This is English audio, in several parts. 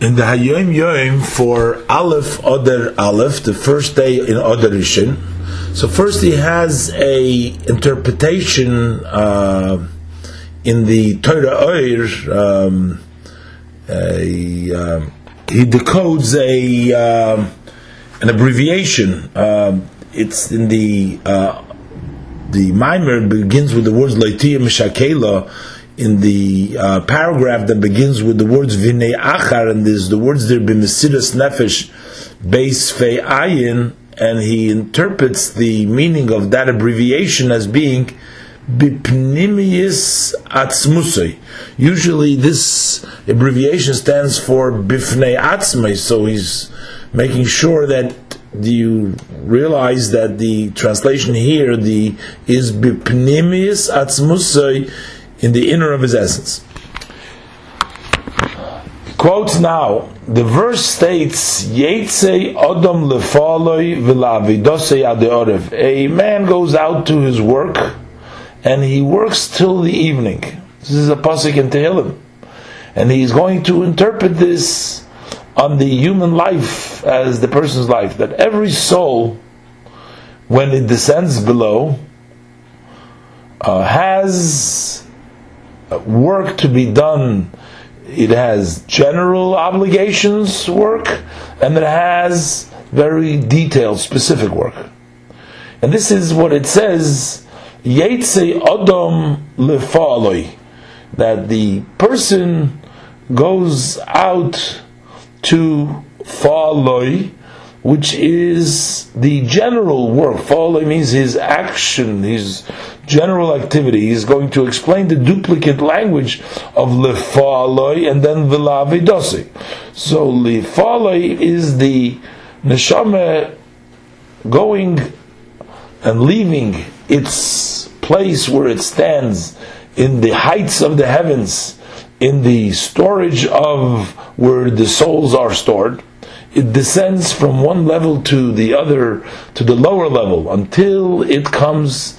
in the Hayom Yom for Aleph Oder Aleph, the first day in Oder Rishon. So first he has a interpretation uh, in the Torah Oir. Um, a, uh, he decodes a uh, an abbreviation. Um, it's in the uh, the mimer begins with the words Leitia Mishakela in the uh, paragraph that begins with the words Vinei Achar, and there's the words there B'Mesiras Nefesh Beis Fei Ayin, and he interprets the meaning of that abbreviation as being Bipnimius Atzmusay. Usually, this abbreviation stands for Bifnei Atzmai, so he's making sure that you realize that the translation here the is bipnimius atzmusay in the inner of his essence. Quote now, the verse states, Yetze Odom lefaloi v'lavidosei adeorev. A man goes out to his work, and he works till the evening. This is a pasuk in Tehillim. And he's going to interpret this on the human life as the person's life. That every soul, when it descends below, uh, has work to be done. It has general obligations work, and it has very detailed, specific work. And this is what it says: Yetze Odom lefaloi, that the person goes out to faloi, which is the general work. Faloi means his action, his general activity. He's going to explain the duplicate language of lefaloi and then vilavidosi. So lefaloi is the neshama going and leaving its place where it stands in the heights of the heavens, in the storage of where the souls are stored. It descends from one level to the other, to the lower level, until it comes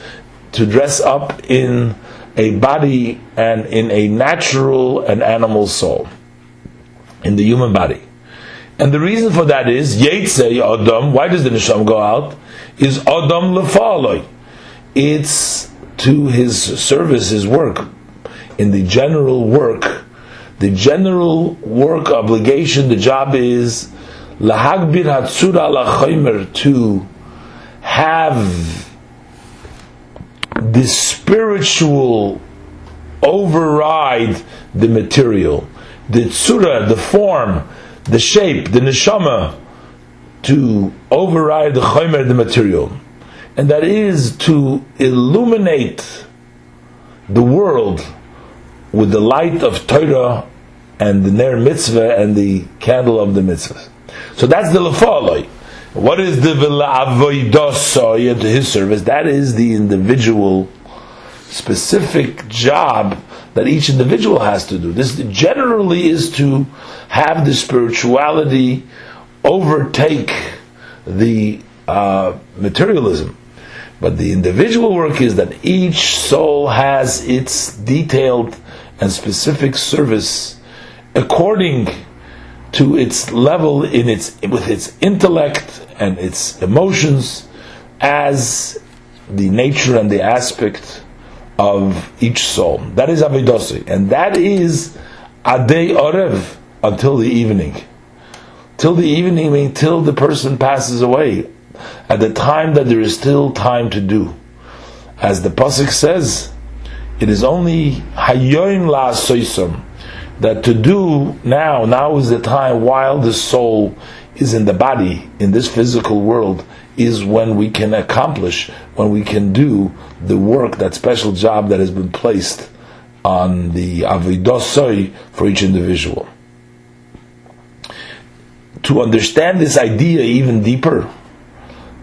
to dress up in a body and in a natural and animal soul, in the human body. And the reason for that is, Yetze Adam, why does the Nisham go out? Is Adam lefaloi. It's to his service, his work. In the general work, the general work obligation, the job is lahagbir hatsura lachaymer to have the spiritual override the material, the tsura, the form, the shape, the neshama, to override the chaymer, the material, and that is to illuminate the world with the light of Torah and the ner mitzvah and the candle of the mitzvah. So that's the lefaloi. What is the avoidosoi to his service? That is the individual specific job that each individual has to do. This generally is to have the spirituality overtake the uh, materialism. But the individual work is that each soul has its detailed and specific service according to its level in its with its intellect and its emotions as the nature and the aspect of each soul. That is avidosi, and that is adei orev until the evening. Till the evening, means till the person passes away. At the time that there is still time to do, as the pasuk says, it is only hayoim la soisom that to do now, now is the time while the soul is in the body, in this physical world, is when we can accomplish, when we can do the work, that special job that has been placed on the avidosoi for each individual. To understand this idea even deeper,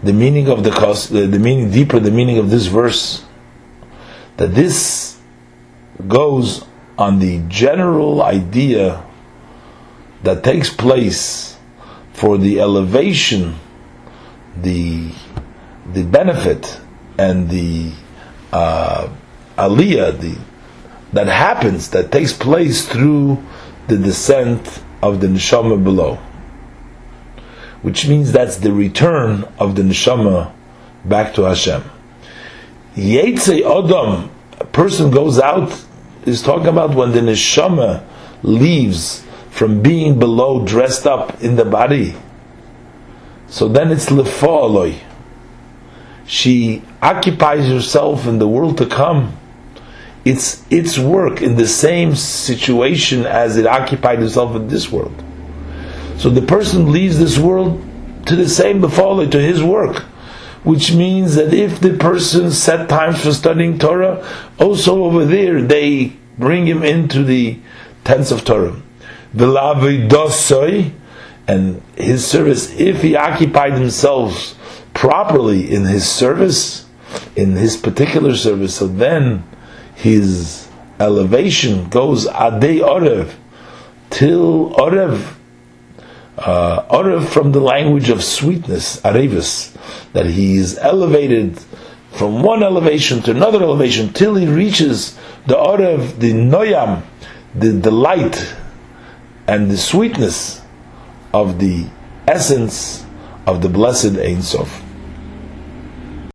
the meaning of the the, the meaning deeper, the meaning of this verse, that this goes on the general idea that takes place for the elevation, the the benefit and the uh, aliyah, the that happens, that takes place through the descent of the neshama below, which means that's the return of the neshama back to Hashem. Yetze Adam, a person goes out, is talking about when the neshama leaves from being below, dressed up in the body. So then it's lefa'aloi. She occupies herself in the world to come. It's its work in the same situation as it occupied itself in this world. So the person leaves this world to the same lefa'aloi, to his work which means that if the person set times for studying Torah, also over there they bring him into the tents of Torah. And his service, if he occupied himself properly in his service, in his particular service, so then his elevation goes adei orev till orev uh, from the language of sweetness, Arevis, that he is elevated from one elevation to another elevation till he reaches the Orev, the Noyam, the delight and the sweetness of the essence of the blessed Ein Sof.